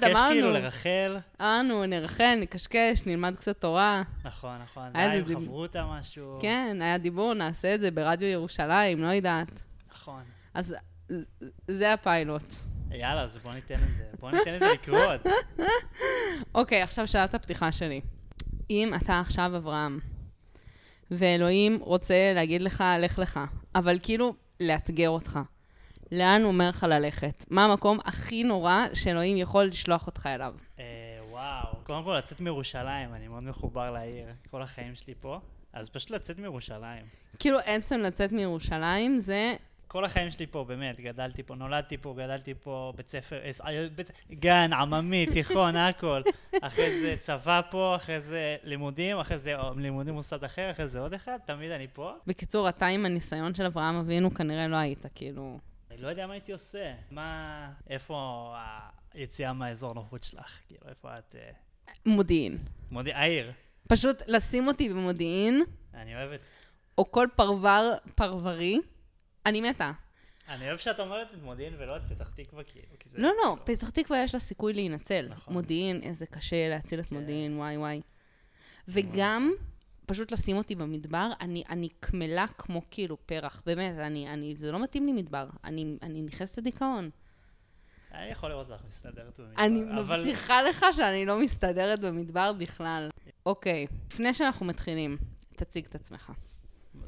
קש. כאילו לרחל. אמרנו, נרחל, נקשקש, נלמד קצת תורה. נכון, נכון. היה איזה דיב- חברותא משהו. כן, היה דיבור, נעשה את זה ברדיו ירושלים, לא יודעת. נכון. אז זה הפיילוט. יאללה, אז בוא ניתן לזה, בוא ניתן לזה לקרות. אוקיי, עכשיו שאלת הפתיחה שלי. אם אתה עכשיו אברהם, ואלוהים רוצה להגיד לך, לך לך, אבל כאילו לאתגר אותך, לאן הוא אומר לך ללכת? מה המקום הכי נורא שאלוהים יכול לשלוח אותך אליו? אה, וואו. קודם כל, לצאת מירושלים, אני מאוד מחובר לעיר. כל החיים שלי פה. אז פשוט לצאת מירושלים. כאילו, עצם לצאת מירושלים זה... כל החיים שלי פה, באמת, גדלתי פה, נולדתי פה, גדלתי פה, בית ספר, אה, אה, בית, גן, עממי, תיכון, הכל. אחרי זה צבא פה, אחרי זה לימודים, אחרי זה לימודים מוסד אחר, אחרי זה עוד אחד, תמיד אני פה. בקיצור, אתה עם הניסיון של אברהם אבינו כנראה לא היית, כאילו... אני לא יודע מה הייתי עושה. מה, איפה היציאה מהאזור נוחות שלך? כאילו, איפה את... אה, מודיעין. מודיע, העיר. פשוט לשים אותי במודיעין, אני אוהב את זה. או כל פרבר פרברי, אני מתה. אני אוהב שאת אומרת את מודיעין ולא את פתח תקווה, כאילו, כי זה... לא, לא, פתח תקווה יש לה סיכוי להינצל. נכון. מודיעין, איזה קשה להציל את כן. מודיעין, וואי וואי. וגם, פשוט לשים אותי במדבר, אני, אני קמלה כמו כאילו פרח, באמת, אני, אני, זה לא מתאים לי מדבר, אני, אני נכנסת לדיכאון. אני יכול לראות אותך מסתדרת במדבר. אני אבל- מבטיחה לך שאני לא מסתדרת במדבר בכלל. אוקיי, לפני שאנחנו מתחילים, תציג את עצמך.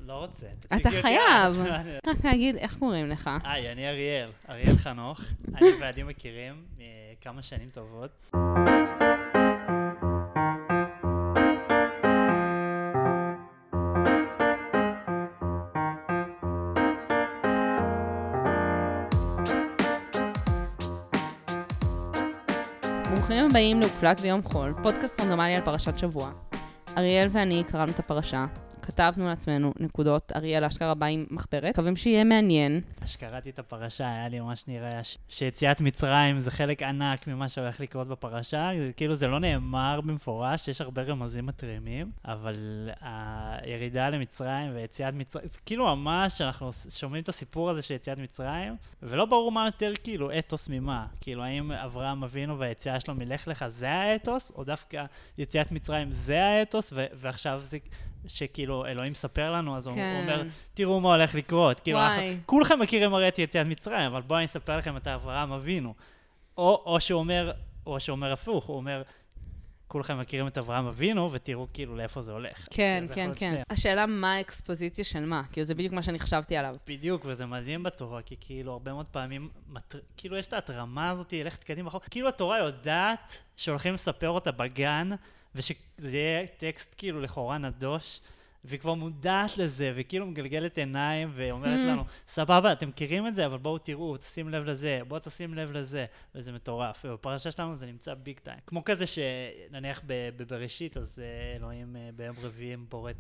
לא רוצה. אתה חייב. רק להגיד, איך קוראים לך? היי, אני אריאל, אריאל חנוך. אני ועדי מכירים אה, כמה שנים טובות. הבאים להוקלט ביום חול, פודקאסט רנדומלי על פרשת שבוע. אריאל ואני קראנו את הפרשה, כתבנו לעצמנו נקודות, אריאל אשכרה בא עם מחברת, מקווים שיהיה מעניין. כשקראתי את הפרשה, היה לי ממש נראה ש- שיציאת מצרים זה חלק ענק ממה שהולך לקרות בפרשה. זה- כאילו זה לא נאמר במפורש, יש הרבה רמזים מתרימים, אבל הירידה למצרים ויציאת מצרים, זה כאילו ממש, אנחנו שומעים את הסיפור הזה של יציאת מצרים, ולא ברור מה יותר כאילו אתוס ממה. כאילו, האם אברהם אבינו והיציאה שלו מלך לך זה האתוס, או דווקא יציאת מצרים זה האתוס, ו- ועכשיו זה... שכאילו אלוהים מספר לנו, אז הוא כן. אומר, תראו מה הולך לקרות. כאילו. אנחנו, כולכם מכירים הרי את יציאת מצרים, אבל בואו אני אספר לכם את אברהם אבינו. או, או שהוא אומר, או שהוא אומר הפוך, הוא אומר, כולכם מכירים את אברהם אבינו, ותראו כאילו לאיפה זה הולך. כן, זה כן, כן. שניהם. השאלה מה האקספוזיציה של מה, כאילו זה בדיוק מה שאני חשבתי עליו. בדיוק, וזה מדהים בתורה, כי כאילו הרבה מאוד פעמים, מטר... כאילו יש את ההתרמה הזאת, הולכת קדימה אחורה, כאילו התורה יודעת שהולכים לספר אותה בגן, ושזה יהיה טקסט כאילו לכאורה נדוש, והיא כבר מודעת לזה, והיא כאילו מגלגלת עיניים, ואומרת Mm. לנו, סבבה, אתם מכירים את זה, אבל בואו תראו, תשים לב לזה, בואו תשים לב לזה, וזה מטורף. ובפרשה שלנו זה נמצא ביג טיים. כמו כזה שנניח בבראשית, אז אה, אלוהים אה, ביום רביעי בורא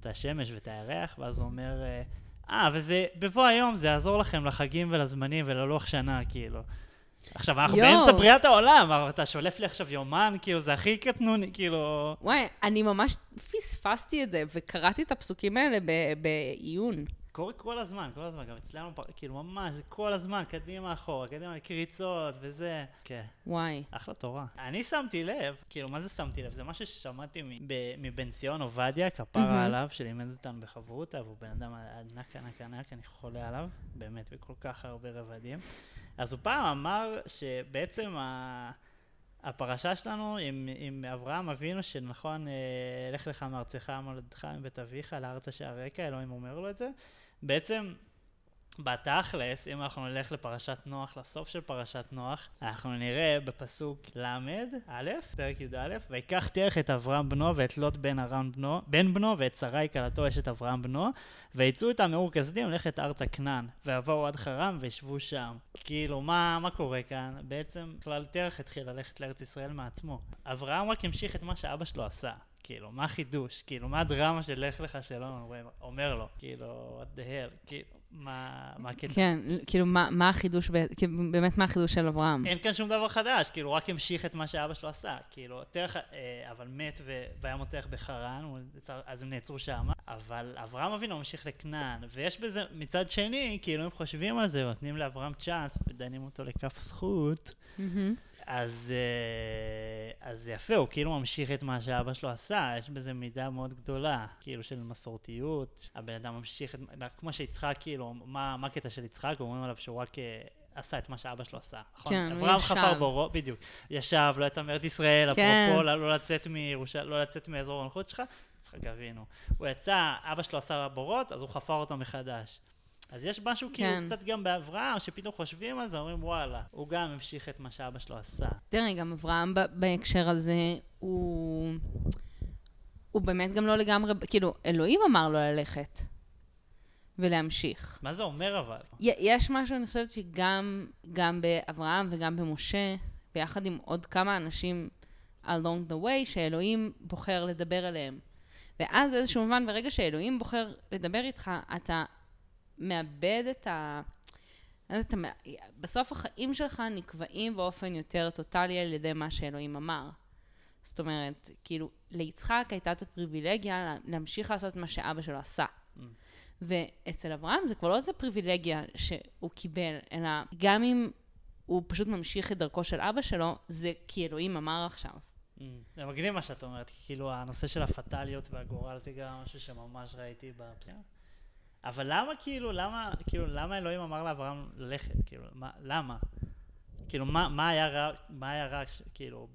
את השמש ואת הירח, ואז הוא אומר, אה, אה, וזה, בבוא היום זה יעזור לכם לחגים ולזמנים וללוח שנה, כאילו. עכשיו, אנחנו יואו. באמצע בריאת העולם, אבל אתה שולף לי עכשיו יומן, כאילו, זה הכי קטנוני, כאילו... וואי, אני ממש פספסתי את זה, וקראתי את הפסוקים האלה בעיון. קורה כל הזמן, כל הזמן, גם אצלנו, כאילו, ממש, כל הזמן, קדימה אחורה, קדימה, קריצות וזה. כן. וואי. אחלה תורה. אני שמתי לב, כאילו, מה זה שמתי לב? זה משהו ששמעתי מבן ציון עובדיה, כפרה מהמם. עליו, שלימד אותנו בחברותא, והוא בן אדם ענק, ענק, ענק, אני חולה עליו, באמת, בכל כך הרבה רבדים. אז הוא פעם אמר שבעצם ה... הפרשה שלנו עם, עם אברהם אבינו, שנכון, אה, לך לך מארצך, מולדתך, מבית אביך, לארץ אשר הרקע, אלוהים אומר לו את זה. בעצם, בתכלס, אם אנחנו נלך לפרשת נוח, לסוף של פרשת נוח, אנחנו נראה בפסוק ל', א', פרק י"א, ויקח תרך את אברהם בנו ואת לוט בן ארם בנו, בן בנו ואת שרי כלתו אשת אברהם בנו, ויצאו איתם מאור כסדים ללכת ארצה כנען, ויבואו עד חרם וישבו שם. כאילו, מה, מה קורה כאן? בעצם בכלל תרך התחיל ללכת לארץ ישראל מעצמו. אברהם רק המשיך את מה שאבא שלו עשה. כאילו, מה החידוש? כאילו, מה הדרמה של לך לך שלום אומר- לו? כאילו, what the hell? כאילו, מה, מה הקטע? כן, כאילו, מה מה החידוש, כאילו, באמת מה החידוש של אברהם? אין כאן שום דבר חדש, כאילו, רק המשיך את מה שאבא שלו עשה. כאילו, תרח, אה, אבל מת והיה מותח בחרן, אז הם נעצרו שם, אבל אברהם אבינו ממשיך לכנען, ויש בזה, מצד שני, כאילו, אם חושבים על זה, נותנים לאברהם צ'אנס ודנים אותו לכף זכות, מהמם. אז, אה, אז זה יפה, הוא כאילו ממשיך את מה שאבא שלו עשה, יש בזה מידה מאוד גדולה, כאילו של מסורתיות. הבן אדם ממשיך את, כמו שיצחק, כאילו, מה, מה הקטע של יצחק? אומרים עליו שהוא רק אה, עשה את מה שאבא שלו עשה, נכון? כן, אברהם ישב. חפר בורו, בדיוק. ישב, לא יצא מארץ ישראל, כן. אפרופו, לא, לא לצאת מירושלים, לא לצאת מאזור הנוחות שלך, יצחק אבינו. הוא יצא, אבא שלו עשה בורות, אז הוא חפר אותם מחדש. אז יש משהו כאילו כן. קצת גם באברהם, שפתאום חושבים על זה, אומרים וואלה, הוא גם המשיך את מה שאבא שלו עשה. תראה, גם אברהם בהקשר הזה, הוא... הוא באמת גם לא לגמרי, כאילו, אלוהים אמר לו ללכת ולהמשיך. מה זה אומר אבל? יש משהו, אני חושבת שגם גם באברהם וגם במשה, ביחד עם עוד כמה אנשים along the way, שאלוהים בוחר לדבר אליהם. ואז באיזשהו מובן, ברגע שאלוהים בוחר לדבר איתך, אתה מאבד את ה... אז אתה, מא- בסוף החיים שלך נקבעים באופן יותר טוטאלי על ידי מה שאלוהים אמר. זאת אומרת, כאילו, ליצחק הייתה את הפריבילגיה לה- להמשיך לעשות מה שאבא שלו עשה. Mm. ואצל אברהם זה כבר לא איזה פריבילגיה שהוא קיבל, אלא גם אם הוא פשוט ממשיך את דרכו של אבא שלו, זה כי אלוהים אמר עכשיו. Mm. זה מגניב מה שאת אומרת, כאילו הנושא של הפטאליות והגורל זה גם משהו שממש ראיתי בפסיעה. אבל למה כאילו, למה, כאילו, למה אלוהים אמר לאברהם ללכת? כאילו, מה, למה? כאילו, מה, מה היה רע, מה היה רע, כאילו,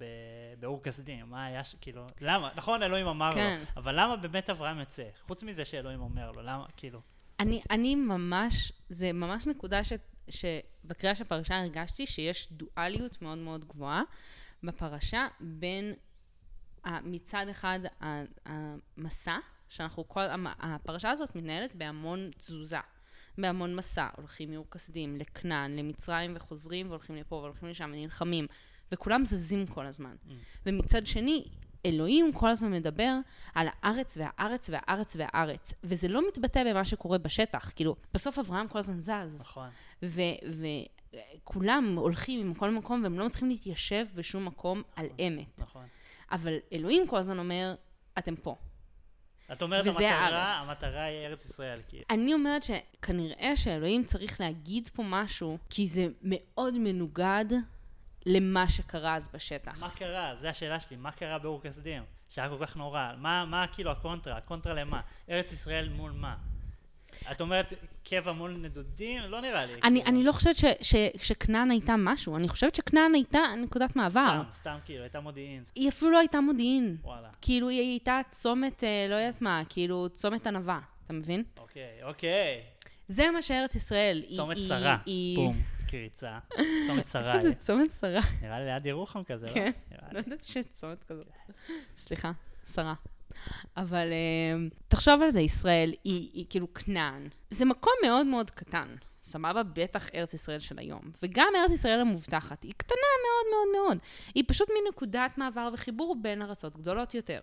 באור כסדים? מה היה, כאילו, למה? נכון, אלוהים אמר כן. לו, אבל למה באמת אברהם יוצא? חוץ מזה שאלוהים אומר לו, למה, כאילו, אני, אני ממש, זה ממש נקודה ש, שבקריאה של הפרשה הרגשתי שיש דואליות מאוד מאוד גבוהה בפרשה בין מצד אחד המסע, שאנחנו כל, הפרשה הזאת מתנהלת בהמון תזוזה, בהמון מסע, הולכים מאור כשדים לכנען, למצרים וחוזרים והולכים לפה והולכים לשם ונלחמים, וכולם זזים כל הזמן. Mm. ומצד שני, אלוהים כל הזמן מדבר על הארץ והארץ והארץ והארץ, וזה לא מתבטא במה שקורה בשטח, כאילו, בסוף אברהם כל הזמן זז, נכון, וכולם הולכים מכל מקום והם לא מצליחים להתיישב בשום מקום על אמת. נכון. אבל אלוהים כל הזמן אומר, אתם פה. את אומרת, וזה המטרה, הארץ. המטרה היא ארץ ישראל, כאילו. אני אומרת שכנראה שאלוהים צריך להגיד פה משהו, כי זה מאוד מנוגד למה שקרה אז בשטח. מה קרה? זו השאלה שלי, מה קרה באור כשדים? שהיה כל כך נורא. מה, מה כאילו הקונטרה? הקונטרה למה? ארץ ישראל מול מה? את אומרת קבע מול נדודים? לא נראה לי. אני, כאילו. אני לא חושבת ש, ש, שכנען הייתה משהו, אני חושבת שכנען הייתה נקודת מעבר. סתם, סתם כאילו, הייתה מודיעין. היא אפילו לא הייתה מודיעין. וואלה. כאילו היא הייתה צומת, אה, לא יודעת מה, כאילו צומת ענווה, אתה מבין? אוקיי, אוקיי. זה מה שארץ ישראל. היא- צומת היא- שרה. היא- בום. קריצה. צומת שרה. איפה זה צומת שרה? נראה לי ליד ירוחם כזה, לא? כן. לא. ידעתי שיש צומת כזאת. סליחה, שרה. אבל אה, תחשוב על זה, ישראל היא, היא כאילו כנען. זה מקום מאוד מאוד קטן. סבבה? בטח ארץ ישראל של היום. וגם ארץ ישראל המובטחת. היא קטנה מאוד מאוד מאוד. היא פשוט מנקודת מעבר וחיבור בין ארצות גדולות יותר.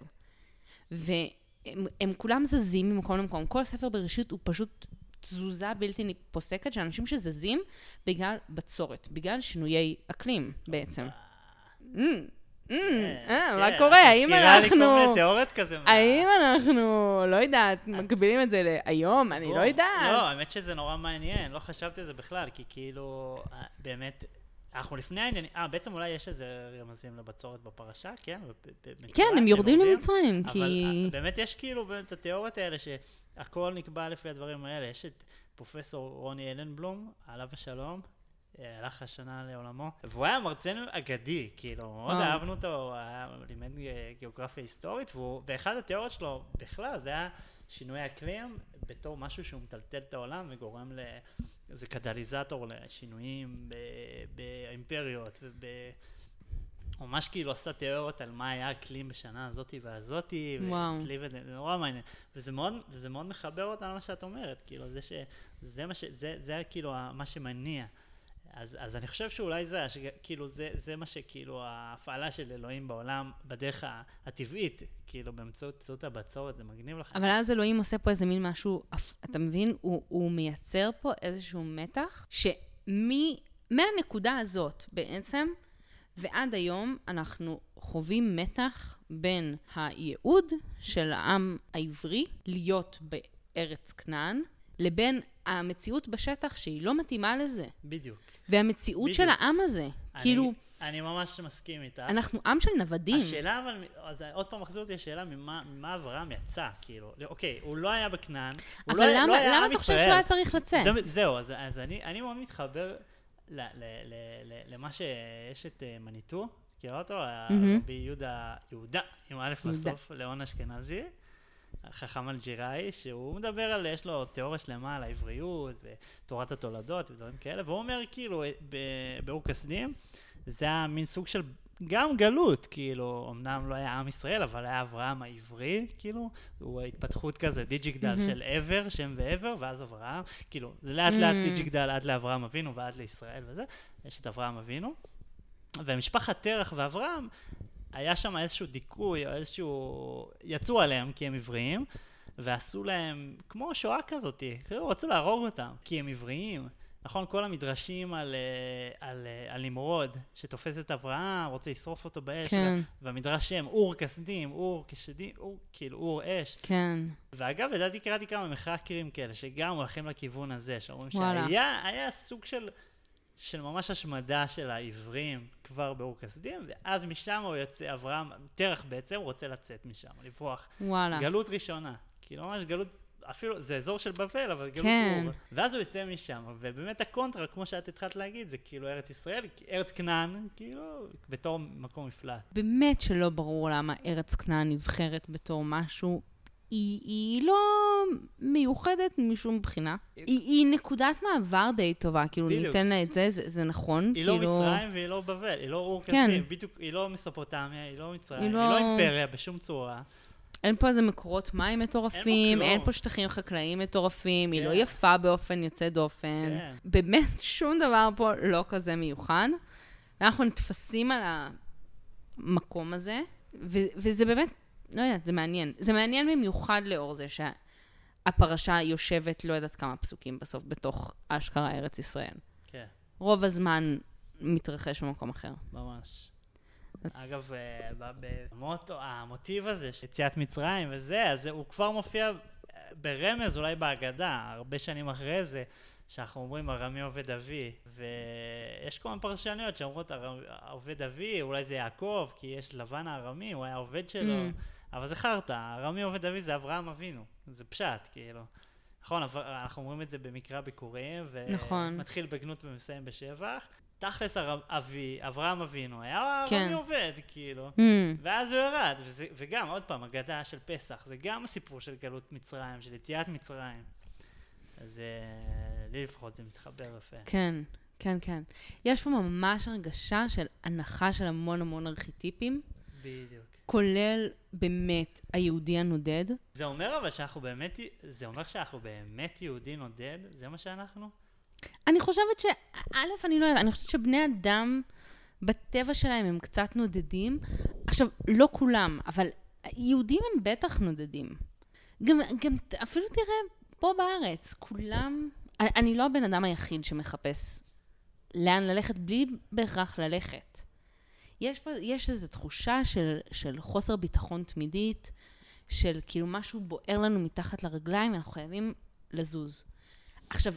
והם הם כולם זזים ממקום למקום. כל ספר בראשית הוא פשוט תזוזה בלתי פוסקת של אנשים שזזים בגלל בצורת, בגלל שינויי אקלים בעצם. Mm, כן, אה, מה כן, קורה? האם מזכירה לי כל אנחנו... מיני תיאוריות כזה. האם אנחנו, לא יודעת, מקבילים את זה להיום? אני. לא יודעת. לא, האמת שזה נורא מעניין, לא חשבתי על זה בכלל, כי כאילו, אה, באמת, אנחנו לפני העניינים, אה, בעצם אולי יש איזה רמזים לבצורת בפרשה, כן? כן, הם יורדים. למצרים, אבל כי... אה, באמת יש כאילו את התיאוריות האלה שהכל נקבע לפי הדברים האלה. יש את פרופסור רוני אלנבלום, עליו השלום, אה, הלך השנה לעולמו, והוא היה מרצנו אגדי, כאילו, מאוד וואו. אהבנו אותו, הוא היה לימד אה, גיאוגרפיה היסטורית, והוא, ואחד התיאוריות שלו בכלל זה היה שינוי אקלים בתור משהו שהוא מטלטל את העולם וגורם ל... זה קטליזטור לשינויים באימפריות וב... ממש כאילו עשה תיאוריות על מה היה האקלים בשנה הזאתי והזאתי, וואו. והצליב את זה, זה נורא מעניין. וזה מאוד, וזה מאוד מחבר אותנו למה שאת אומרת, כאילו, זה ש... זה מה ש... זה, זה כאילו מה שמניע. אז, אז אני חושב שאולי זה, כאילו, זה, זה מה שכאילו ההפעלה של אלוהים בעולם בדרך הטבעית, כאילו, באמצעות באמצעות הבצורת, זה מגניב לך. אבל אז אלוהים עושה פה איזה מין משהו, אתה מבין? הוא, הוא מייצר פה איזשהו מתח, שמהנקודה הזאת בעצם, ועד היום אנחנו חווים מתח בין הייעוד של העם העברי להיות בארץ כנען, לבין המציאות בשטח שהיא לא מתאימה לזה. בדיוק. והמציאות בדיוק. של העם הזה, אני- כאילו, אני ממש מסכים איתך. אנחנו עם של נוודים. השאלה אבל, אז עוד פעם מחזיר אותי לשאלה ממה, ממה אברהם יצא, כאילו, אוקיי, הוא לא היה בכנען, הוא אבל לא, היה- למה, לא היה למה עם אתה חושב ישראל. שהוא היה צריך לצאת? זה, זהו, אז, אז אני, אני מאוד מתחבר ל, ל, ל, ל, למה שיש את uh, מניטו, מכירה אותו? מהמם. רבי יהודה, יהודה, עם א'. בסוף, ליאון אשכנזי, החכם אלג'יראי, שהוא מדבר על, יש לו תיאוריה שלמה על העבריות, ותורת התולדות ודברים כאלה, והוא אומר כאילו, באור כסדים, זה היה מין סוג של גם גלות, כאילו, אמנם לא היה עם ישראל, אבל היה אברהם העברי, כאילו, הוא התפתחות כזה, דיג'יגדל. של עבר, שם ועבר, ואז אברהם, כאילו, זה לאט לאט. דיג'יגדל עד לאברהם אבינו ועד לישראל וזה, יש את אברהם אבינו. ומשפחת תרח ואברהם, היה שם איזשהו דיכוי, או איזשהו... יצאו עליהם כי הם עבריים, ועשו להם כמו שואה כזאת, כאילו רצו להרוג אותם, כי הם עבריים. נכון, כל המדרשים על, אה, על, אה, על נמרוד, שתופס את אברהם, רוצה לשרוף אותו באש, כן. והמדרש שם, אור כסדים, אור כשדים, אור, כאילו אור אש. כן. ואגב, לדעתי קראתי כמה מחקרים כאלה, שגם הולכים לכיוון הזה, שאומרים. שהיה היה סוג של, של ממש השמדה של העברים כבר באור כסדים, ואז משם הוא יוצא, אברהם, תרח בעצם, רוצה לצאת משם, לברוח. וואלה. גלות ראשונה. כאילו ממש גלות, אפילו, זה אזור של בבל, אבל גלות כן. אור. ואז הוא יוצא משם, ובאמת הקונטרה, כמו שאת התחלת להגיד, זה כאילו ארץ ישראל, ארץ כנען, כאילו, בתור מקום מפלט. באמת שלא ברור למה ארץ כנען נבחרת בתור משהו. היא, היא לא מיוחדת משום בחינה. היא, היא נקודת מעבר די טובה, כאילו בדיוק. ניתן לה את זה, זה, זה נכון. היא כאילו... לא מצרים והיא לא בבל, היא לא אור כן. כסדים, בדיוק, היא לא מסופוטמיה, היא לא מצרים, היא היא לא- לא אימפריה בשום צורה. אין פה איזה מקורות מים מטורפים, כלום. אין פה שטחים חקלאיים מטורפים, היא לא כן. יפה באופן יוצא דופן. כן. באמת, שום דבר פה לא כזה מיוחד. ואנחנו נתפסים על המקום הזה, ו- וזה באמת, לא יודעת, זה מעניין. זה מעניין במיוחד לאור זה שהפרשה יושבת, לא יודעת כמה פסוקים בסוף, בתוך אשכרה ארץ ישראל. כן, רוב הזמן מתרחש במקום אחר. ממש. אגב, אה, במוטו, המוטיב הזה של יציאת מצרים וזה, אז הוא כבר מופיע אה, ברמז אולי בהגדה, הרבה שנים אחרי זה, שאנחנו אומרים ארמי עובד אבי, ויש כל מיני פרשנויות שאומרות "ארם- עובד אבי, אולי זה יעקב, כי יש לבן הארמי, הוא היה עובד שלו, Mm. אבל זה חרטא, ארמי עובד אבי זה אברהם אבינו, זה פשט, כאילו. נכון, אנחנו אומרים את זה במקרא ביקורים, נכון. ומתחיל בגנות ומסיים בשבח. תכלס הר- אבי, אברהם אבינו, היה כן. עובד, כאילו. Mm, ואז הוא ירד, וזה, וגם, עוד פעם, אגדה של פסח, זה גם הסיפור של גלות מצרים, של יציאת מצרים. אז אה, לי לפחות זה מתחבר יפה. כן, כן, כן. יש פה ממש הרגשה של הנחה של המון המון ארכיטיפים, בדיוק. כולל באמת היהודי הנודד. זה אומר אבל שאנחנו באמת, זה אומר שאנחנו באמת יהודי נודד? זה מה שאנחנו? אני חושבת ש... א', אני לא יודעת, אני חושבת שבני אדם, בטבע שלהם הם קצת נודדים. עכשיו, לא כולם, אבל יהודים הם בטח נודדים. גם, גם אפילו תראה, פה בארץ, כולם... אני, לא הבן אדם היחיד שמחפש לאן ללכת בלי בהכרח ללכת. יש, יש איזו תחושה של, של חוסר ביטחון תמידית, של כאילו משהו בוער לנו מתחת לרגליים, אנחנו חייבים לזוז. עכשיו,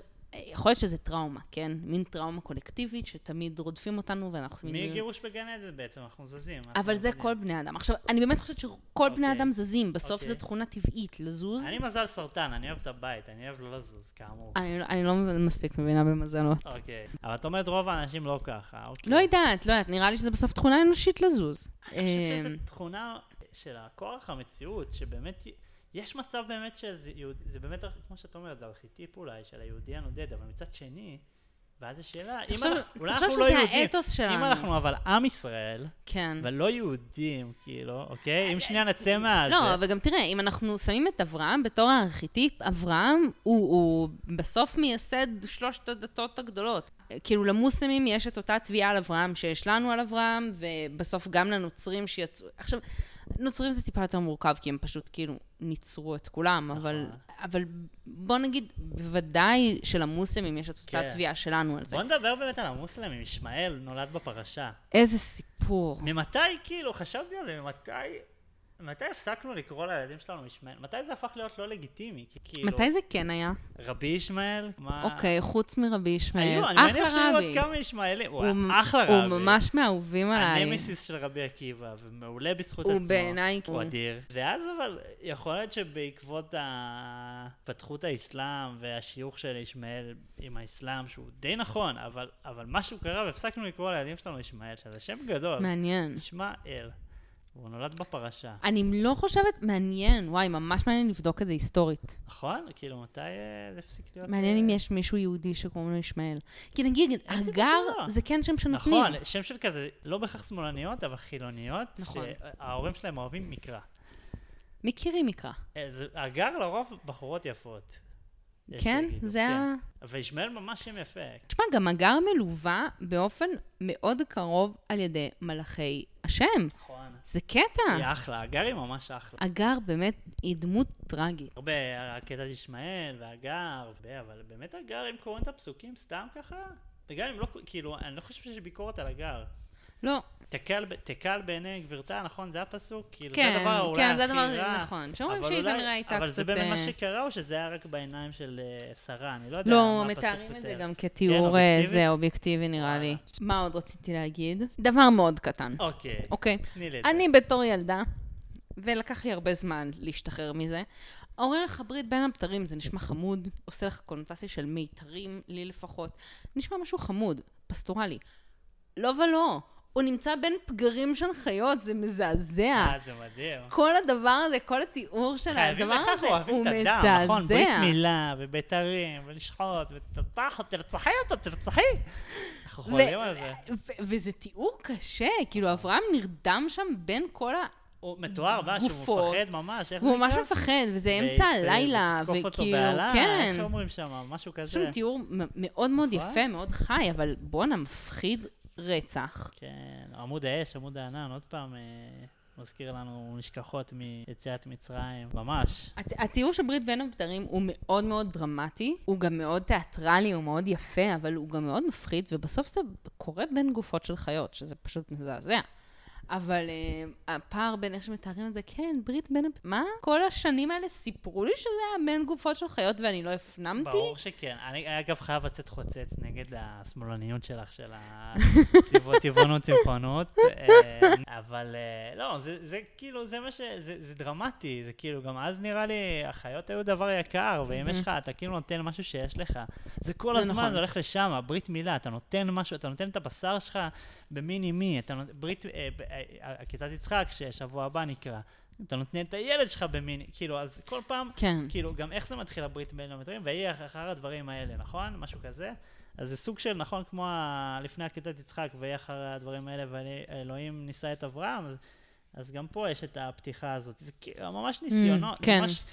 יכול להיות שזה טראומה, כן? מין טראומה קולקטיבית שתמיד רודפים אותנו ואנחנו תמיד... מגירוש בגן עדן בעצם, אנחנו זזים. אבל אנחנו זה זזים. כל בני אדם. עכשיו, אני באמת חושבת שכל בני אוקיי. אדם זזים, בסוף אוקיי. זו תכונה טבעית, לזוז. אני מזל סרטן, אני אוהב את הבית, אני אוהב לא לזוזz, כאמור. אני, לא- אני לא מספיק מבינה במזלות. אוקיי. אבל את אומרת רוב האנשים לא ככה, אוקיי. לא יודעת, לא יודעת, נראה לי שזה בסוף תכונה אנושית לזוז. אני חושב שזו אמ, תכונה של הכוח המציאות, שבאמת, יש מצב באמת שזה יהוד- זה באמת, כמו שאת אומרת, זה ארכיטיפ אולי של היהודי הנודד, אבל מצד שני, ואז השאלה, אם תחשוב- אנחנו, אולי תחשוב אנחנו לא שזה יהודים, האתוס שלנו. אם אנחנו אבל עם ישראל, כן. ולא יהודים, כאילו, אוקיי? אם שנייה נצא מה... לא, וגם תראה, אם אנחנו שמים את אברהם בתור הארכיטיפ, אברהם הוא, הוא בסוף מייסד שלושת הדתות הגדולות. כאילו למוסלמים יש את אותה תביעה על אברהם שיש לנו על אברהם, ובסוף גם לנוצרים שיצאו... עכשיו, נוצרים זה טיפה יותר מורכב, כי הם פשוט כאילו ניצרו את כולם, אבל, נכון. אבל בוא נגיד, בוודאי שלמוסלמים יש את אותה כן. תביעה שלנו על זה. בוא נדבר באמת על המוסלמים, ישמעאל נולד בפרשה. איזה סיפור. ממתי, כאילו, חשבתי על זה, ממתי מתי הפסקנו לקרוא לילדים שלנו ישמעאל? מתי זה הפך להיות לא לגיטימי? כי כאילו... מתי זה כן היה? רבי ישמעאל? מה... אוקיי, חוץ מרבי ישמעאל. היו, אני מניח שהיו עוד. כמה ישמעאלים. הוא הוא- אחלה רבי. הוא ממש מהאהובים עליי. הנמסיס של רבי עקיבא, ומעולה בזכות הוא עצמו. בעיניי- הוא אדיר. ואז אבל, יכול להיות שבעקבות התפתחות האסלאם והשיוך של ישמעאל עם האסלאם, שהוא די נכון, אבל, אבל משהו קרה והפסקנו לקרוא לילדים שלנו ישמעאל, שזה שם גדול. מעניין. ישמעאל. הוא נולד בפרשה. אני לא חושבת, מעניין, וואי, ממש מעניין לבדוק את זה היסטורית. נכון? כאילו, מתי אה, זה הפסיק להיות... מעניין אה, אם יש מישהו יהודי שקוראים לו ישמעאל. כי נגיד, הגר. זה כן שם שנותנים. נכון, שם של כזה, לא בהכרח שמאלניות, אבל חילוניות, נכון. שההורים שלהם אוהבים מקרא. מכירים מקרא. אה, הגר לרוב בחורות יפות. כן? שיגידו, זה כן. ה... וישמעאל ממש שם יפה. תשמע, גם הגר מלווה באופן מאוד קרוב על ידי מלאכי השם. נכון. זה קטע. היא אחלה, הגר היא ממש אחלה. הגר באמת היא דמות טרגית. הרבה, הקטע ישמעאל והגר, הרבה, אבל באמת הגר, אם קוראים את הפסוקים סתם ככה, וגם אם לא, כאילו, אני לא חושב שיש ביקורת על הגר. לא, תקל, תקל בעיני גברתה, נכון? זה הפסוק? כאילו, כן, זה הדבר אולי כן, זה הדבר, רע. נכון. שאומרים אבל שהיא אולי- כנראה הייתה אבל קצת... זה באמת מה אה, שקרה, או שזה היה רק בעיניים של אה, שרה? אני לא יודע לא, מה הפסוק מתארים את זה. גם כתיאור, כן, אה, אובייקטיבית? זה אובייקטיבי נראה. לי. מה עוד רציתי להגיד? דבר מאוד קטן. אוקיי, אוקיי. אני בתור ילדה, ולקח לי הרבה זמן להשתחרר מזה, אומרים לך ברית בין הבתרים, זה נשמע חמוד, עושה לך קונוטציה של מיתרים, לי לפחות. נשמע משהו חמוד, פסטורלי. לא ולא, הוא נמצא בין פגרים של חיות, זה מזעזע. אה, זה מדהים. כל הדבר הזה, כל התיאור של חייבים הדבר הזה, אנחנו אוהבים הוא את הדם, נכון? ברית מזעזע. מילה, ובית"רים, ולשחוט, ותותחת, תרצחי אותו, תרצחי. אנחנו חולים על זה. וזה תיאור קשה, כאילו אברהם נרדם שם בין כל ה... הוא מתואר, מה, שהוא. מפחד ממש, איך זה הוא נקרא? ממש מפחד, וזה אמצע הלילה, וכאילו, כן. איך אומרים שם? משהו יש כזה. שם תיאור מאוד מאוד נכון. יפה, מאוד חי, אבל בואנה, מפחיד רצח. כן, עמוד האש, עמוד הענן, עוד פעם אה, מזכיר לנו נשכחות מיציאת מצרים, ממש. הת- התיאור של ברית בין הבתרים הוא מאוד מאוד דרמטי, הוא גם מאוד תיאטרלי, הוא מאוד יפה, אבל הוא גם מאוד מפחיד, ובסוף זה קורה בין גופות של חיות, שזה פשוט מזעזע. אבל uh, הפער בין איך שמתארים את זה, כן, ברית בין... מה? כל השנים האלה סיפרו לי שזה היה בין גופות של חיות ואני לא הפנמתי? ברור שכן. אני אגב חייב לצאת חוצץ נגד השמאלניות שלך, של הטבעונות צמחונות, אה, אבל אה, לא, זה זה כאילו, זה מה ש... זה זה דרמטי, זה כאילו, גם אז נראה לי, החיות היו דבר יקר, ואם יש לך, אתה כאילו נותן משהו שיש לך. זה כל הזמן, נכון. זה הולך לשם, ברית מילה, אתה נותן משהו, אתה נותן את הבשר שלך במיני מי, אתה נותן, ברית, אה, עקיצת יצחק, ששבוע הבא נקרא. אתה נותן את הילד שלך במיני, כאילו, אז כל פעם, כן. כאילו, גם איך זה מתחיל הברית בין המטרים, ויהי אחר הדברים האלה, נכון? משהו כזה. אז זה סוג של, נכון, כמו ה... לפני עקדת יצחק, ויהי אחר הדברים האלה, ואלוהים נישא את אברהם, אז, אז גם פה יש את הפתיחה הזאת. זה כאילו ממש ניסיונות. כן. ממש,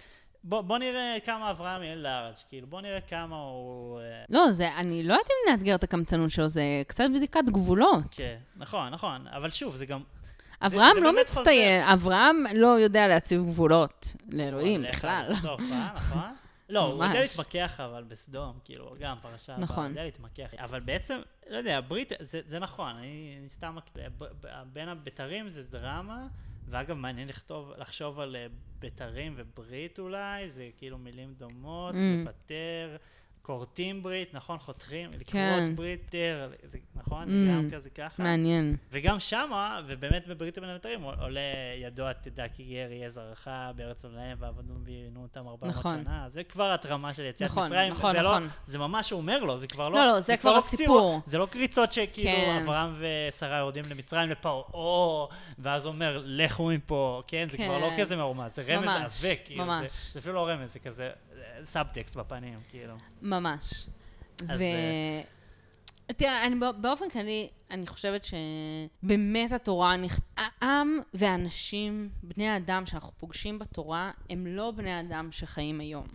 בוא, בוא נראה כמה אברהם יהיה לארג', כאילו, בוא נראה כמה הוא... אה, לא, זה, אני לא יודעת אם נאתגר את הקמצנות שלו, זה קצת בדיקת גבולות. כן, נכון, נכון, אבל שוב, זה גם... אברהם זה לא באמת מצטיין, אברהם לא יודע להציב גבולות לאלוהים בכלל. עד הסוף, אה, נכון? לא, הוא יודע. להתמקח אבל בסדום, כאילו, גם פרשה הבאה, נכון. הוא יודע להתמקח. אבל בעצם, לא יודע, ברית, זה, זה נכון, אני, אני סתם, בין הבתרים זה דרמה, ואגב, מעניין לכתוב, לחשוב על אה, בתרים וברית אולי, זה כאילו מילים דומות, Mm. לוותר. כורתים ברית, נכון? חותכים, כן. לכרות ברית, תר, זה, נכון? Mm. גם כזה ככה. מעניין. וגם שמה, ובאמת בברית בין הבתרים, עולה ידוע תדע כי גר יהיה זרעך בארץ עולהם ועבדו ועינו אותם 400 נכון. שנה. זה כבר התרמה של יציאת נכון, מצרים. נכון, זה נכון. לא, זה ממש הוא אומר לו, זה כבר לא... לא, לא, זה כבר קצירות, הסיפור. זה לא קריצות שכאילו כן. אברהם ושרה יורדים למצרים לפרעה, ואז אומר לכו מפה, כן? זה כבר לא כן. כזה מרומז, זה רמז ממש, עבה, כאילו. זה- ממש. זה אפילו לא רמז, זה כזה סאבטקסט בפנים, כאילו. ממש. אז, ו... אה, תראה, אני בא- באופן כללי, אני חושבת שבאמת התורה, נכ- העם והאנשים, בני האדם שאנחנו פוגשים בתורה, הם לא בני אדם שחיים היום.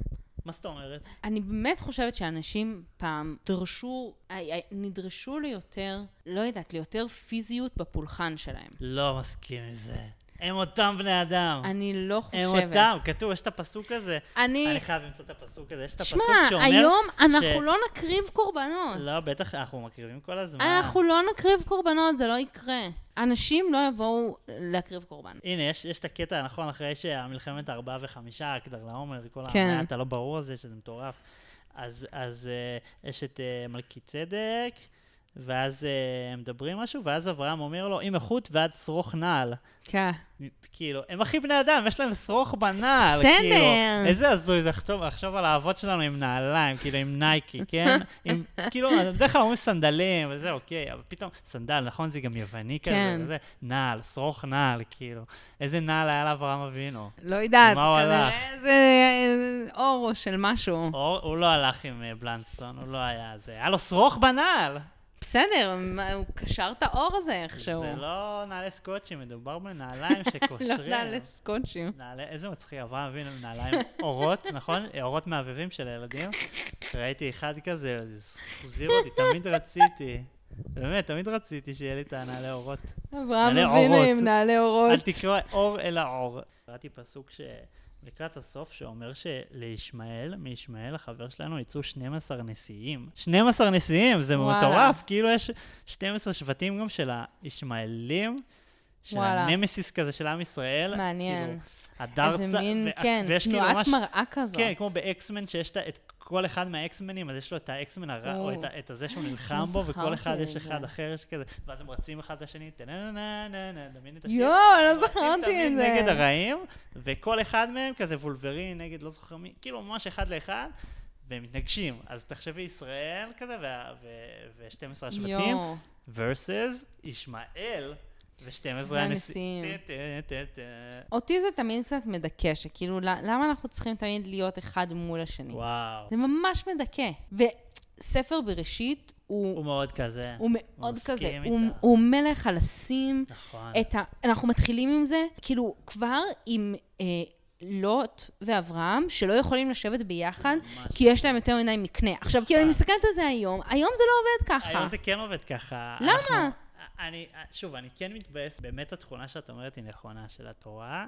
מה זאת אומרת? אני באמת חושבת שאנשים פעם דרשו, אה, אה, נדרשו ליותר, לא יודעת, ליותר פיזיות בפולחן שלהם. לא מסכים עם זה. הם אותם בני אדם. אני לא הם חושבת. אותם, כתוב, יש את הפסוק הזה. אני... אני חייב למצוא את הפסוק הזה. יש את הפסוק שמע, שאומר... היום אנחנו ש- לא נקריב קורבנות. לא, בטח, אנחנו מקריבים כל הזמן. אנחנו לא נקריב קורבנות, זה לא יקרה. אנשים לא יבואו להקריב קורבן. הנה, יש, יש את הקטע, נכון, אחרי שהמלחמת הארבעה וחמישה, הקדר לעומר, כל כן. המעט הלא ברור הזה, שזה מטורף. אז, אז uh, יש את uh, מלכי צדק, ואז uh, הם מדברים משהו, ואז אברהם אומר לו, עם איכות ועד שרוך נעל. כן. כאילו, הם הכי בני אדם, יש להם שרוך בנעל. בסדר. כאילו, איזה הזוי זה לחשוב, לחשוב על האבות שלנו עם נעליים, כאילו עם נייקי, כן? עם, כאילו, בדרך כלל אומרים סנדלים וזה, אוקיי, אבל פתאום, סנדל, נכון? זה גם יווני כזה, כן. וזה, נעל, שרוך נעל, כאילו. איזה נעל היה לאברהם אבינו? לא יודעת? כנראה זה אה, אור של משהו. או, הוא לא הלך עם אה, בלנסטון, הוא לא היה זה. היה לו שרוך בנעל! בסדר, הוא קשר את האור הזה איכשהו. זה לא נעלי סקוצ'ים, מדובר בנעליים לא שקושרים. יודע לסקוצ'ים. נעלי, איזה מצחיק, אברהם אבינו נעליים אורות, נכון? אורות מהבהבים של הילדים. ראיתי אחד כזה, זה החזיר אותי, תמיד רציתי. באמת, תמיד רציתי שיהיה לי את הנעלי אורות. אברהם נעלי אבינו. עם נעלי אורות. אל תקרא אור אלא אור. קראתי פסוק ש... לקראת הסוף, שאומר שלישמעאל, מישמעאל, החבר שלנו, יצאו 12 נשיאים. 12 נשיאים, זה וואלה. מטורף. כאילו יש 12 שבטים גם של הישמעאלים, של וואלה. הנמסיס כזה של עם ישראל. מעניין. כאילו, הדרצה, איזה מין, ו- כן, ויש כאילו תנועת ממש- מראה כזאת. כן, כמו באקסמן, שיש את כל אחד מהאקסמנים, אז יש לו את האקסמן הרע, או את את הזה שהוא נלחם לא בו, וכל אחד יש. אחד אחר שכזה, ואז הם רצים אחד לשני, טה-נה-נה-נה-נה, דמיין את השיר. יואו, לא זכרתי את זה. נגד הרעים, וכל אחד מהם כזה וולברין נגד לא זוכר מי, כאילו ממש אחד לאחד, והם מתנגשים. אז תחשבי ישראל כזה, ו-12 השבטים, versus ישמעאל ו-12 והנשיאים. הנשיאים. אותי זה תמיד קצת מדכא, שכאילו, למה אנחנו צריכים תמיד להיות אחד מול השני? וואו. זה ממש מדכא. וספר בראשית הוא... הוא מאוד כזה. הוא מאוד כזה. הוא, הוא מלך על לשים נכון. ה... אנחנו מתחילים עם זה, כאילו, כבר עם אה, לוט ואברהם, שלא יכולים לשבת ביחד, ממש. כי יש להם יותר מדי מקנה. עכשיו, כאילו, אני מסתכלת על זה היום, היום זה לא עובד ככה. היום זה כן עובד ככה. למה? אנחנו- אני, שוב, אני כן מתבאס, באמת התכונה שאת אומרת היא נכונה, של התורה,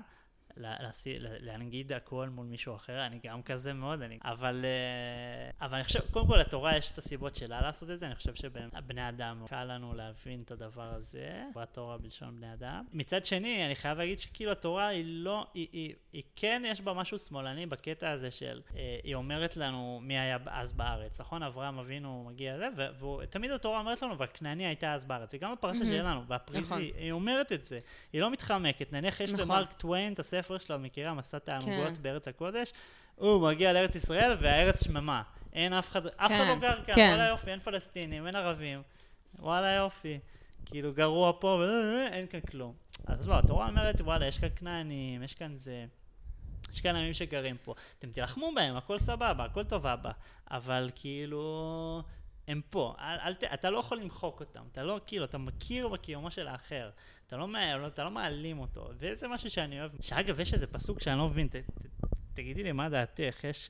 להנגיד הכל מול מישהו אחר, אני גם כזה מאוד, אני, אבל, אה, אבל אני חושב, קודם כל לתורה יש את הסיבות שלה לעשות את זה, אני חושב שבני אדם, קל לנו להבין את הדבר הזה, בתורה בלשון בני אדם. מצד שני, אני חייב להגיד שכאילו התורה היא לא, היא, היא, היא כן יש בה משהו שמאלני בקטע הזה של, אה, היא אומרת לנו מי היה אז בארץ, נכון? אברהם אבינו מגיע לזה, ותמיד התורה אומרת לנו, והכנעני הייתה אז בארץ, זה גם בפרשה מהמם. שלנו, והפריזי, נכון. היא אומרת את זה, היא לא מתחמקת, נניח יש נכון. למרק טוויין את הספר שלו, את מכירה? מסע תענוגות כן. בארץ הקודש, הוא מגיע לארץ ישראל והארץ שממה, אין אף אחד, אף אחד כן, לא גר כאן, כן. וואלה יופי, אין פלסטינים, אין ערבים, וואלה יופי, כאילו גרוע פה, ו- אין כאן כלום. אז לא, התורה אומרת, וואלה, יש כאן כנענים, יש כאן זה, יש כאן עמים שגרים פה, אתם תילחמו בהם, הכל סבבה, הכל טובה, אבל כאילו, הם פה, אל, אל, אתה לא יכול למחוק אותם, אתה לא, כאילו, אתה מכיר בקיומו של האחר, אתה לא, לא, אתה לא מעלים אותו, וזה משהו שאני אוהב. שאגב, יש איזה פסוק שאני לא מבין, ת, ת, תגידי לי מה דעתך, יש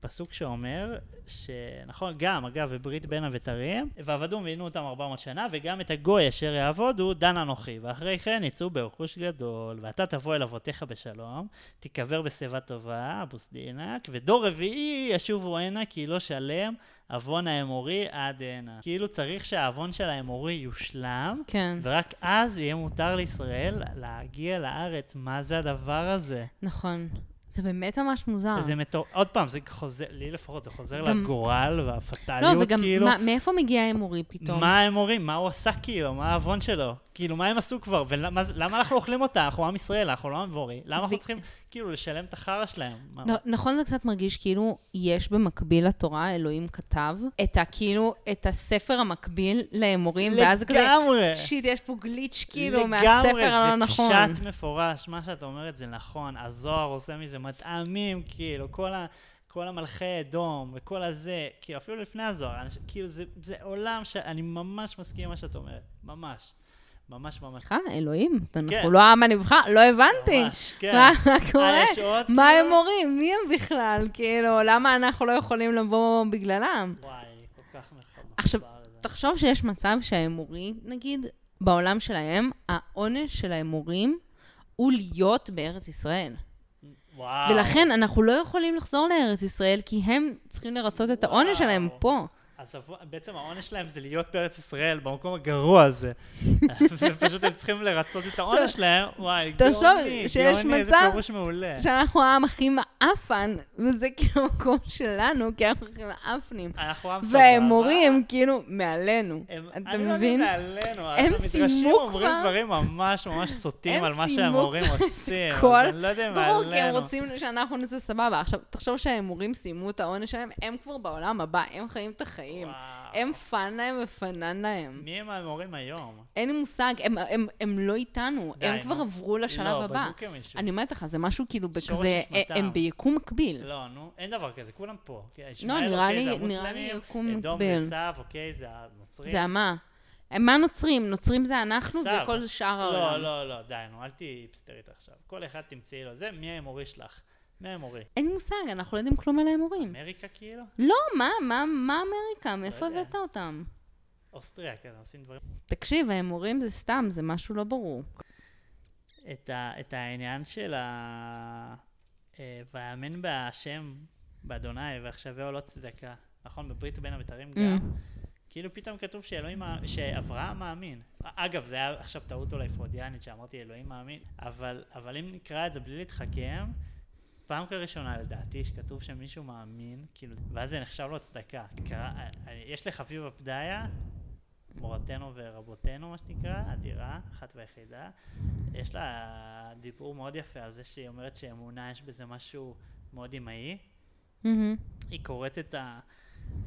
פסוק שאומר, שנכון, גם, אגב, בברית בין הבתרים, ועבדו ועינו אותם 400 שנה, וגם את הגוי אשר יעבודו, דן אנוכי, ואחרי כן יצאו ברכוש גדול, ואתה תבוא אל אבותיך בשלום, תיקבר בשיבה טובה, אבוס דינק, ודור רביעי ישובו הנה, כי לא שלם עוון האמורי עד הנה. כאילו צריך שהעוון של האמורי יושלם, כן, ורק אז יהיה מותר לישראל להגיע לארץ. מה זה הדבר הזה? נכון. זה באמת ממש מוזר. זה מטור... עוד פעם, זה חוזר, לי לפחות, זה חוזר גם- לגורל לא, והפטאליות, וגם, כאילו. מה- מאיפה מגיע האמורי פתאום? מה הם אומרים? מה הוא עשה כאילו? מה העוון שלו? כאילו, מה הם עשו כבר? ולמה למה אנחנו אוכלים אותה? אנחנו עם ישראל, אנחנו לא עם דבורי. למה אנחנו ו- צריכים כאילו לשלם את החרא שלהם? נ- נכון, זה קצת מרגיש כאילו יש במקביל לתורה, אלוהים כתב, את ה... כאילו, את הספר המקביל לאמורים, ואז זה כזה, לגמרי. שיט, יש פה גליץ' כאילו לגמרי, מהספר הלא נכון. זה פשט מפורש, מה שאת אומרת זה נכון. הזוהר עושה מזה מטעמים, כאילו, כל ה... כל המלכי אדום וכל הזה, כאילו אפילו לפני הזוהר, אנש- כאילו זה, זה עולם שאני ממש מסכים עם מה שאת אומרת, ממש, ממש ממש. סליחה, אלוהים, אנחנו כן. לא העם הנבחר, לא הבנתי. ממש, כן. מה מה קורה? מה כאילו? הם מורים? מי הם בכלל? כאילו, למה אנחנו לא יכולים לבוא בגללם? וואי, כל כך מחבר. עכשיו. תחשוב שיש מצב שהאמורי, נגיד, בעולם שלהם, העונש של האמורים הוא להיות בארץ ישראל. וואו. ולכן אנחנו לא יכולים לחזור לארץ ישראל, כי הם צריכים לרצות את העונש. שלהם פה. אז בעצם העונש שלהם זה להיות בארץ ישראל, במקום הגרוע הזה. ופשוט הם צריכים לרצות את העונש שלהם, וואי, תחשוב גאוני, שיש גאוני, איזה מצב פירוש מעולה. שאנחנו העם הכי מעפן, וזה כאילו המקום שלנו, כי אנחנו הכי מעפנים. אנחנו עם סבבה. והאמורים כאילו מעלינו. אתה אני לא מבין? יודע עלינו, הם המדרשים סיימו אומרים כבר- דברים ממש ממש סוטים על מה שהמורים עושים, כל- אני לא יודע אם ברור, כי הם. רוצים שאנחנו נצא סבבה. עכשיו, תחשוב שהאמורים סיימו את העונש שלהם, הם כבר בעולם הבא, הם חיים את החיים. הם פאן להם ופנן להם. מי הם המורים היום? אין לי מושג, הם, לא איתנו, הם כבר. עברו לשלב לא, הבא. אני אומרת לך, זה משהו כאילו בכזה, ביקום מקביל. לא, נו, אין דבר כזה, כולם פה. כי לא, נראה לי, נראה לי יקום אדום מקביל. זה עשיו, אוקיי, זה הנוצרים. זה מה? הם מה נוצרים? נוצרים זה אנחנו. וכל שאר לא, העולם. לא, לא, די, נו, אל תהיי היפסטרית עכשיו. כל אחד תמצאי לו זה, מי האמורי שלך? מי האמורי? אין מושג, אנחנו לא יודעים כלום על האמורים. אמריקה כאילו? לא, מה, מה, מה אמריקה? מאיפה יודע. הבאת אותם? אוסטריה, כזה, עושים דברים. תקשיב, האמורים זה סתם, זה משהו לא ברור. את, ה, את העניין של ה... אה, ויאמן בהשם, באדוני, ויחשבהו לא צדקה. נכון? בברית בין הבתרים גם. כאילו פתאום כתוב שאלוהים, שאברהם מאמין. אגב, זה היה עכשיו טעות אולי פרודיאנית שאמרתי אלוהים מאמין, אבל, אבל אם נקרא את זה בלי להתחכם, פעם ראשונה לדעתי שכתוב שמישהו מאמין, כאילו, ואז זה נחשב לו צדקה. קרא, אה, יש לחביבה פדיה, מורתנו ורבותינו, מה שנקרא, אדירה, אחת ויחידה. יש לה דיבור מאוד יפה על זה שהיא אומרת שאמונה יש בזה משהו מאוד אמאי. מהמם. היא קוראת את, ה,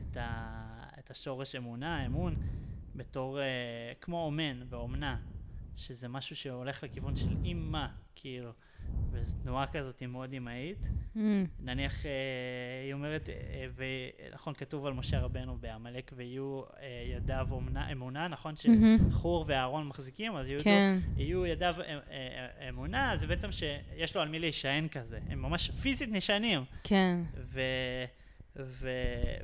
את, ה, את השורש אמונה, אמון, בתור uh, כמו אומן ואומנה, שזה משהו שהולך לכיוון של אימא, כאילו, וזו תנועה כזאת מאוד אמהית. מהמם. נניח, אה, היא אומרת, אה, ונכון, כתוב על משה רבנו בעמלק, ויהיו אה, ידיו אומנה, אמונה, נכון מהמם. שחור ואהרון מחזיקים, אז יהיו, כן. יהיו ידיו אה, אה, אה, אמונה, זה בעצם שיש לו על מי להישען כזה, הם ממש פיזית נשענים. כן. ו, ו,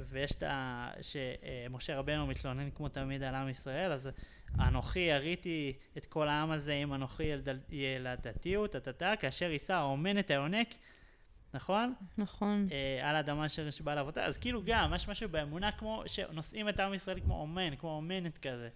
ויש את ה... שמשה רבנו מתלונן כמו תמיד על עם ישראל, אז אנוכי יריתי את כל העם הזה אם אנוכי ילד- ילדתי הוא, טה-טה-טה, כאשר יישא האומן את היונק, נכון? נכון. אה, על האדמה אשר נשבע לאבותיה, אז כאילו גם, יש משהו באמונה כמו שנושאים את עם ישראל כמו אומן, כמו אומנת כזה.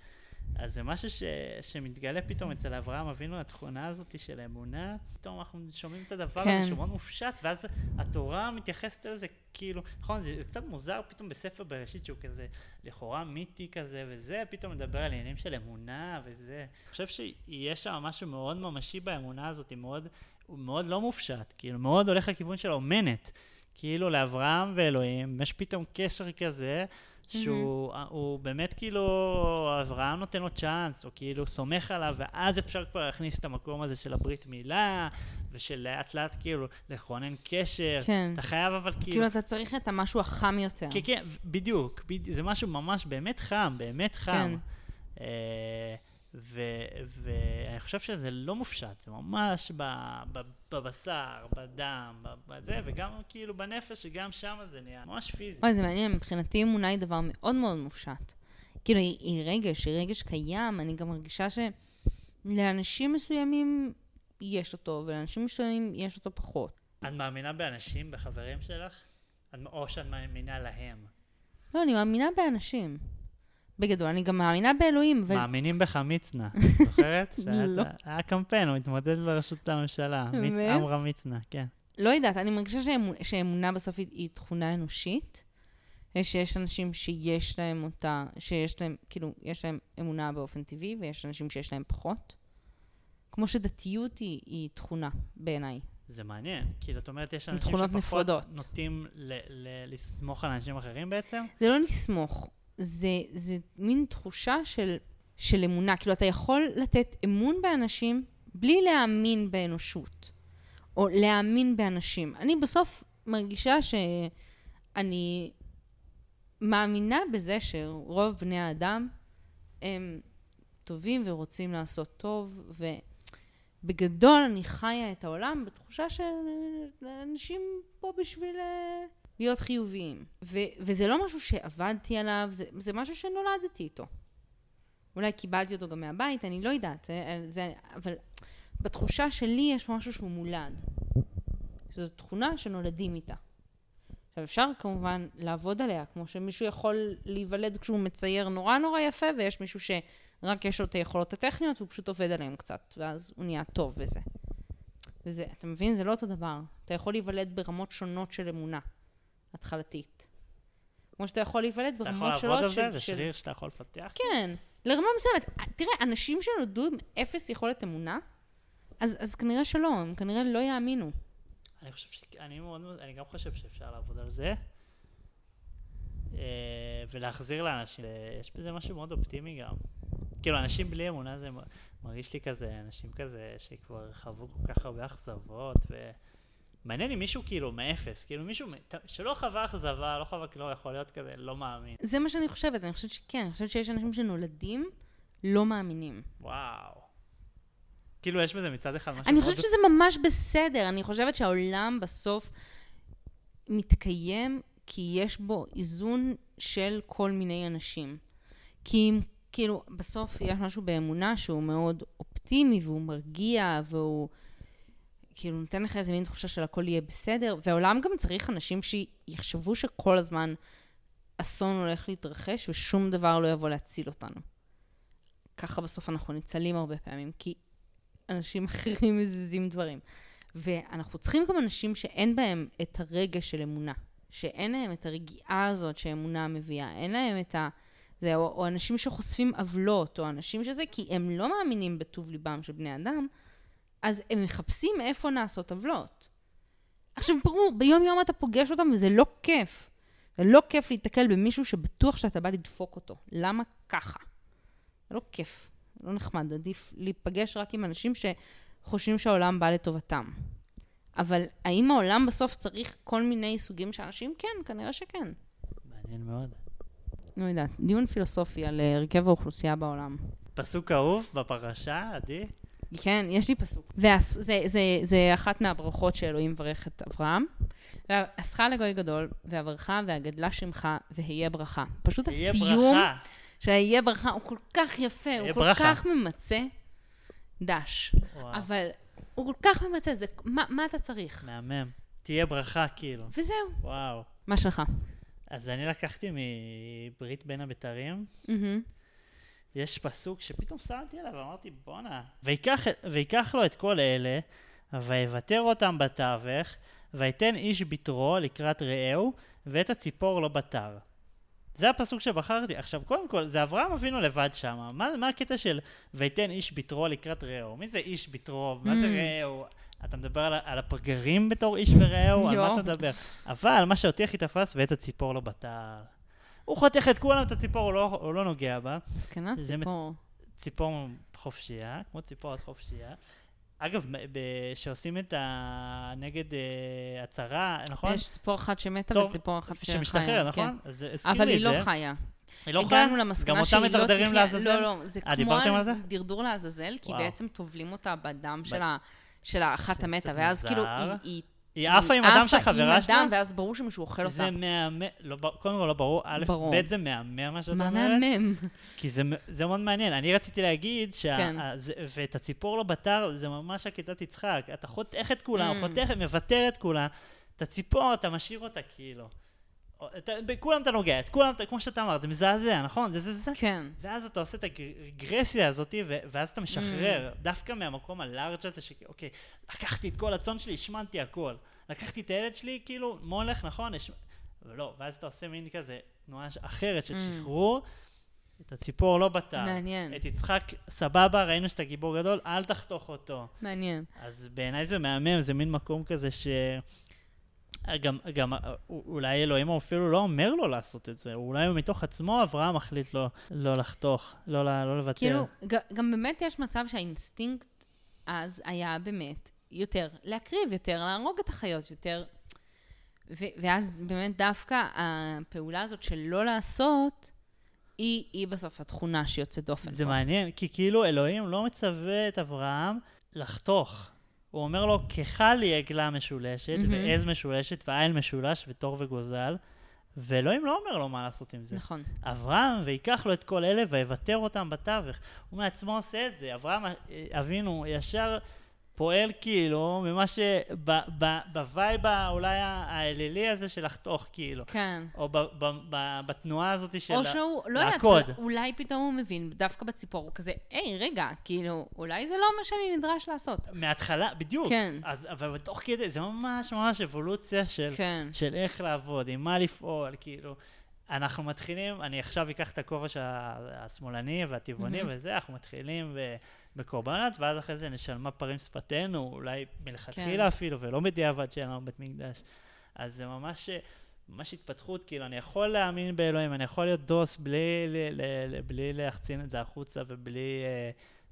אז זה משהו ש, שמתגלה פתאום אצל אברהם אבינו, התכונה הזאת של אמונה, פתאום אנחנו שומעים את הדבר כן. הזה שהוא מאוד מופשט, ואז התורה מתייחסת לזה כאילו, נכון, זה קצת מוזר פתאום בספר בראשית שהוא כזה לכאורה מיתי כזה וזה, פתאום מדבר על עניינים של אמונה וזה. אני חושב שיש שם משהו מאוד ממשי באמונה הזאת, היא מאוד, מאוד לא מופשט, כאילו מאוד הולך לכיוון של אומנת. כאילו לאברהם ואלוהים, יש פתאום קשר כזה, שהוא הוא באמת כאילו, אברהם נותן לו צ'אנס, או כאילו סומך עליו, ואז אפשר כבר להכניס את המקום הזה של הברית מילה, ושל לאט לאט כאילו לכונן קשר. כן. אתה חייב אבל כאילו... כאילו, אתה צריך את המשהו החם יותר. כן, כן, בדיוק, בדיוק, זה משהו ממש באמת חם, באמת חם. כן. ואני חושב שזה לא מופשט, זה ממש בבשר, בדם, בזה, וגם כאילו בנפש, שגם שם זה נהיה ממש פיזי. אוי, זה מעניין, מבחינתי אמונה היא דבר מאוד מאוד מופשט. כאילו, היא, היא רגש, היא רגש קיים, אני גם מרגישה שלאנשים מסוימים יש אותו, ולאנשים מסוימים יש אותו פחות. את מאמינה באנשים, בחברים שלך? את- או שאת מאמינה להם? לא, אני מאמינה באנשים. בגדול, אני גם מאמינה באלוהים, אבל... מאמינים בך מצנע, זוכרת? לא. היה קמפיין, הוא התמודד לראשות הממשלה. באמת? עמרם מצנע, כן. לא יודעת, אני מרגישה שאמונה, שאמונה בסוף היא, תכונה אנושית. יש, שיש אנשים שיש להם אותה, שיש להם, כאילו, יש להם אמונה באופן טבעי, ויש אנשים שיש להם פחות. כמו שדתיות היא, היא תכונה, בעיניי. זה מעניין. כאילו, את אומרת, יש אנשים שפחות נפרדות. נוטים ל- ל- לסמוך על אנשים אחרים בעצם? זה לא לסמוך, זה, זה מין תחושה של, של אמונה. כאילו, אתה יכול לתת אמון באנשים בלי להאמין באנושות, או להאמין באנשים. אני בסוף מרגישה שאני מאמינה בזה שרוב בני האדם הם טובים ורוצים לעשות טוב, ובגדול אני חיה את העולם בתחושה שאנשים פה בשביל אה, להיות חיוביים. ו- וזה לא משהו שעבדתי עליו, זה, זה משהו שנולדתי איתו. אולי קיבלתי אותו גם מהבית, אני לא יודעת, זה, זה, אבל בתחושה שלי יש משהו שהוא מולד. שזו תכונה שנולדים איתה. עכשיו, אפשר כמובן לעבוד עליה, כמו שמישהו יכול להיוולד כשהוא מצייר נורא נורא יפה, ויש מישהו שרק יש לו את היכולות הטכניות, והוא פשוט עובד עליהן קצת, ואז הוא נהיה טוב בזה. וזה, אתה מבין? זה לא אותו דבר. אתה יכול להיוולד ברמות שונות של אמונה התחלתית. כמו שאתה יכול להיוולד אתה יכול ברמות לעבוד על שונות זה? זה. שריר שאתה יכול לפתח? כן, לרמה מסוימת. תראה, אנשים שנולדו עם אפס יכולת אמונה, אז, אז כנראה שלא, הם כנראה לא יאמינו. אני חושב ש... אני מאוד. אני גם חושב שאפשר לעבוד על זה. אה, ולהחזיר לאנשים. יש בזה משהו מאוד אופטימי גם. כאילו, אנשים בלי אמונה זה מרגיש לי כזה, אנשים כזה שכבר חוו כל כך הרבה אכזבות, ו... מעניין אם מישהו כאילו מאפס, כאילו מישהו שלא חווה אכזבה, לא חווה כלום, יכול להיות כזה לא מאמין. זה מה שאני חושבת, אני חושבת שכן, אני חושבת שיש אנשים שנולדים לא מאמינים. וואו. כאילו, יש בזה מצד אחד משהו אני. חושבת שזה ממש בסדר, אני חושבת שהעולם בסוף מתקיים כי יש בו איזון של כל מיני אנשים. כי אם, כאילו, בסוף יש משהו באמונה שהוא מאוד אופטימי והוא מרגיע והוא כאילו נותן לך איזה מין תחושה של הכל יהיה בסדר, והעולם גם צריך אנשים שיחשבו שכל הזמן אסון הולך להתרחש ושום דבר לא יבוא להציל אותנו. ככה בסוף אנחנו ניצלים הרבה פעמים, כי אנשים אחרים מזיזים דברים. ואנחנו צריכים גם אנשים שאין בהם את הרגש של אמונה, שאין להם את הרגיעה הזאת שאמונה מביאה, אין להם את ה... זה, או, או אנשים שחושפים עוולות, או אנשים שזה, כי הם לא מאמינים בטוב ליבם של בני אדם, אז הם מחפשים איפה נעשות עוולות. עכשיו, ברור, ביום יום אתה פוגש אותם וזה לא כיף. זה לא כיף להיתקל במישהו שבטוח שאתה בא לדפוק אותו. למה ככה? זה לא כיף, זה לא נחמד, עדיף להיפגש רק עם אנשים שחושבים שהעולם בא לטובתם. אבל האם העולם בסוף צריך כל מיני סוגים של אנשים? כן, כנראה שכן. מעניין מאוד. לא יודעת, דיון פילוסופי על אה, הרכב האוכלוסייה בעולם. פסוק אהוב בפרשה, עדי? כן, יש לי פסוק. וזה זה, זה, זה אחת מהברכות שאלוהים מברך את אברהם. ועשך לגוי גדול, ואברכה והגדלה שמך, והיה ברכה. פשוט הסיום. של היה ברכה הוא כל כך יפה, הוא כל ברכה. כך ממצה. דש. וואו, אבל הוא כל כך ממצה, זה, מה, מה אתה צריך? מהמם. תהיה ברכה, כאילו. וזהו. וואו. מה שלך? אז אני לקחתי מברית בין הבתרים, מהמם. יש פסוק שפתאום שמתי עליו, אמרתי, בואנה. ויקח, ויקח לו את כל אלה, ויוותר אותם בתווך, ויתן איש בתרו לקראת רעהו, ואת הציפור לא בתר. זה הפסוק שבחרתי. עכשיו, קודם כל, זה אברהם אבינו לבד שם. מה, מה הקטע של ויתן איש בתרו לקראת רעהו? מי זה איש בתרו? מה זה Mm. רעהו? אתה מדבר על, על הפגרים בתור איש ורעהו? על מה. אתה מדבר? אבל מה שאותי הכי תפס, ואת הציפור לא בתר. הוא חותך את כולם, את הציפור, הוא לא, הוא לא נוגע בה. מסכנה ציפור. ציפור חופשייה, כמו ציפורת חופשייה. אגב, ב- שעושים את ה... נגד אה, הצהרה, נכון? יש ציפור אחת שמתה טוב, וציפור אחת שחיה. שמשתחרר, נכון? כן. אז זה הזכיר אבל לי היא את לא זה. חיה. היא לא חיה? הגענו למסקנה גם שהיא לא תחיה. מדרדרים לעזאזל? לא, לא, זה אה, כמו על זה? דרדור לעזאזל, כי וואו. בעצם טובלים אותה בדם ב- של האחת המתה, ואז כאילו. היא- היא... עפה עם הדם של עפה חברה עם שלה? הדם, ואז ברור שמישהו אוכל אותה. זה מהמם, לא, קודם כל לא ברור, א'. ב', זה מהמם מה שאת אומרת, מהמם. כי זה, זה מאוד מעניין. אני רציתי להגיד, שה, כן. זה, ואת הציפור לא בתר, זה ממש עקידת יצחק. אתה חותך את כולם, Mm. חותך, מוותר את כולם, את הציפור, אתה משאיר אותה כאילו. אתה, בכולם אתה נוגע, את כולם, כמו שאתה אמרת, זה מזעזע, נכון? זה זה זה. כן. ואז אתה עושה את הרגרסיה הזאת, ואז אתה משחרר, דווקא מהמקום הלארג' הזה, שאוקיי, לקחתי את כל הצאן שלי, השמנתי הכל. לקחתי את הילד שלי, כאילו, מולך, נכון? הש... ולא, ואז אתה עושה מין כזה תנועה אחרת של Mm. שחרור, את הציפור לא בתא. מעניין. את יצחק, סבבה, ראינו שאתה גיבור גדול, אל תחתוך אותו. מעניין. אז בעיניי זה מהמם, זה מין מקום כזה ש... גם, גם אה, אולי אלוהים אפילו לא אומר לו לעשות את זה, אולי מתוך עצמו אברהם מחליט לו לא לחתוך, לא, לא לבתר. כאילו, גם באמת יש מצב שהאינסטינקט אז היה באמת יותר להקריב, יותר להרוג את החיות, יותר... ו- ואז באמת דווקא הפעולה הזאת של לא לעשות, היא, היא בסוף התכונה שיוצאת דופן. זה פה. מעניין, כי כאילו אלוהים לא מצווה את אברהם לחתוך. הוא אומר לו, קחה לי עגלה משולשת, מהמם. ועז משולשת, ואיל משולש, ותור וגוזל, ואלוהים לא אומר לו מה לעשות עם זה. נכון. אברהם, ויקח לו את כל אלה, ויבתר אותם בתווך. הוא מעצמו עושה את זה. אברהם אה, אבינו ישר פועל כאילו ממה ש... ב vibe אולי האלילי הזה של לחתוך כאילו. כן. או ב, ב, ב, בתנועה הזאת של או שהוא, לא יודעת, הקוד. אולי פתאום הוא מבין, דווקא בציפור, הוא כזה, היי, רגע, כאילו, אולי זה לא מה שאני נדרש לעשות. מההתחלה, בדיוק. כן. אז, אבל בתוך כדי, זה ממש ממש אבולוציה של, כן. של איך לעבוד, עם מה לפעול, כאילו. אנחנו מתחילים, אני עכשיו אקח את הכובע של השמאלני והטבעוני מהמם. וזה, אנחנו מתחילים ב- בקורבנות, ואז אחרי זה נשלמה פרים שפתנו, אולי מלכתחילה כן. אפילו, ולא בדיעבד שאין לנו בית מקדש. אז זה ממש, ממש התפתחות, כאילו, אני יכול להאמין באלוהים, אני יכול להיות דוס בלי, ל- ל- ל- בלי להחצין את זה החוצה ובלי... אה,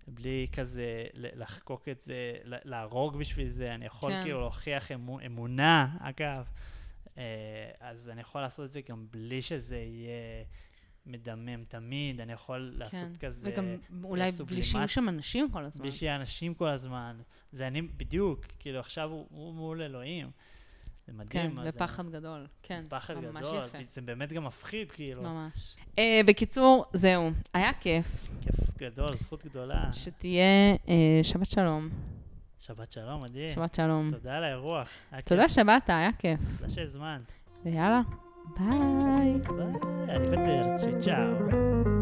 בלי כזה לחקוק את זה, להרוג בשביל זה, אני יכול כן. כאילו להוכיח אמו, אמונה, אגב. אה, אז אני יכול לעשות את זה גם בלי שזה יהיה מדמם תמיד, אני יכול לעשות כן. כזה... וגם אולי בלי. שיהיו שם אנשים כל הזמן. בלי שיהיה אנשים כל הזמן. זה אני, בדיוק, כאילו עכשיו הוא, הוא מול אלוהים. זה כן, מדהים. אז בפחד גדול. כן, אני- פחד ממש גדול, יפה. זה באמת גם מפחיד, כאילו. ממש. אה, בקיצור, זהו. היה כיף. כיף גדול, זכות גדולה. שתהיה אה, שבת שלום. שבת שלום, מדהים. שבת שלום. תודה על האירוח. תודה שבאת, היה כיף. תודה שהזמנת. ויאללה, ביי. ביי, arrivederci, ciao.